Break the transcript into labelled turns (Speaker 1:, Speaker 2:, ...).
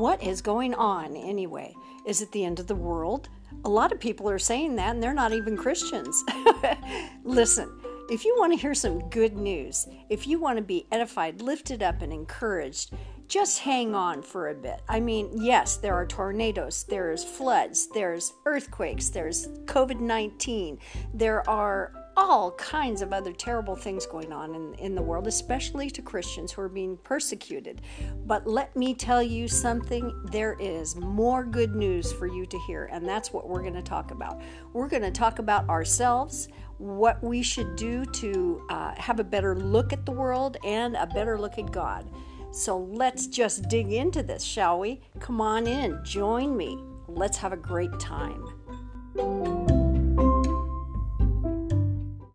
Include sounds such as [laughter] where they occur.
Speaker 1: What is going on anyway? Is it the end of the world? A lot of people are saying that and they're not even Christians. [laughs] Listen, if you want to hear some good news, if you want to be edified, lifted up, and encouraged, just hang on for a bit. I mean, yes, there are tornadoes, there's floods, there's earthquakes, there's COVID 19, there are all kinds of other terrible things going on in, in the world, especially to Christians who are being persecuted. But let me tell you something there is more good news for you to hear, and that's what we're going to talk about. We're going to talk about ourselves, what we should do to uh, have a better look at the world and a better look at God. So let's just dig into this, shall we? Come on in, join me. Let's have a great time.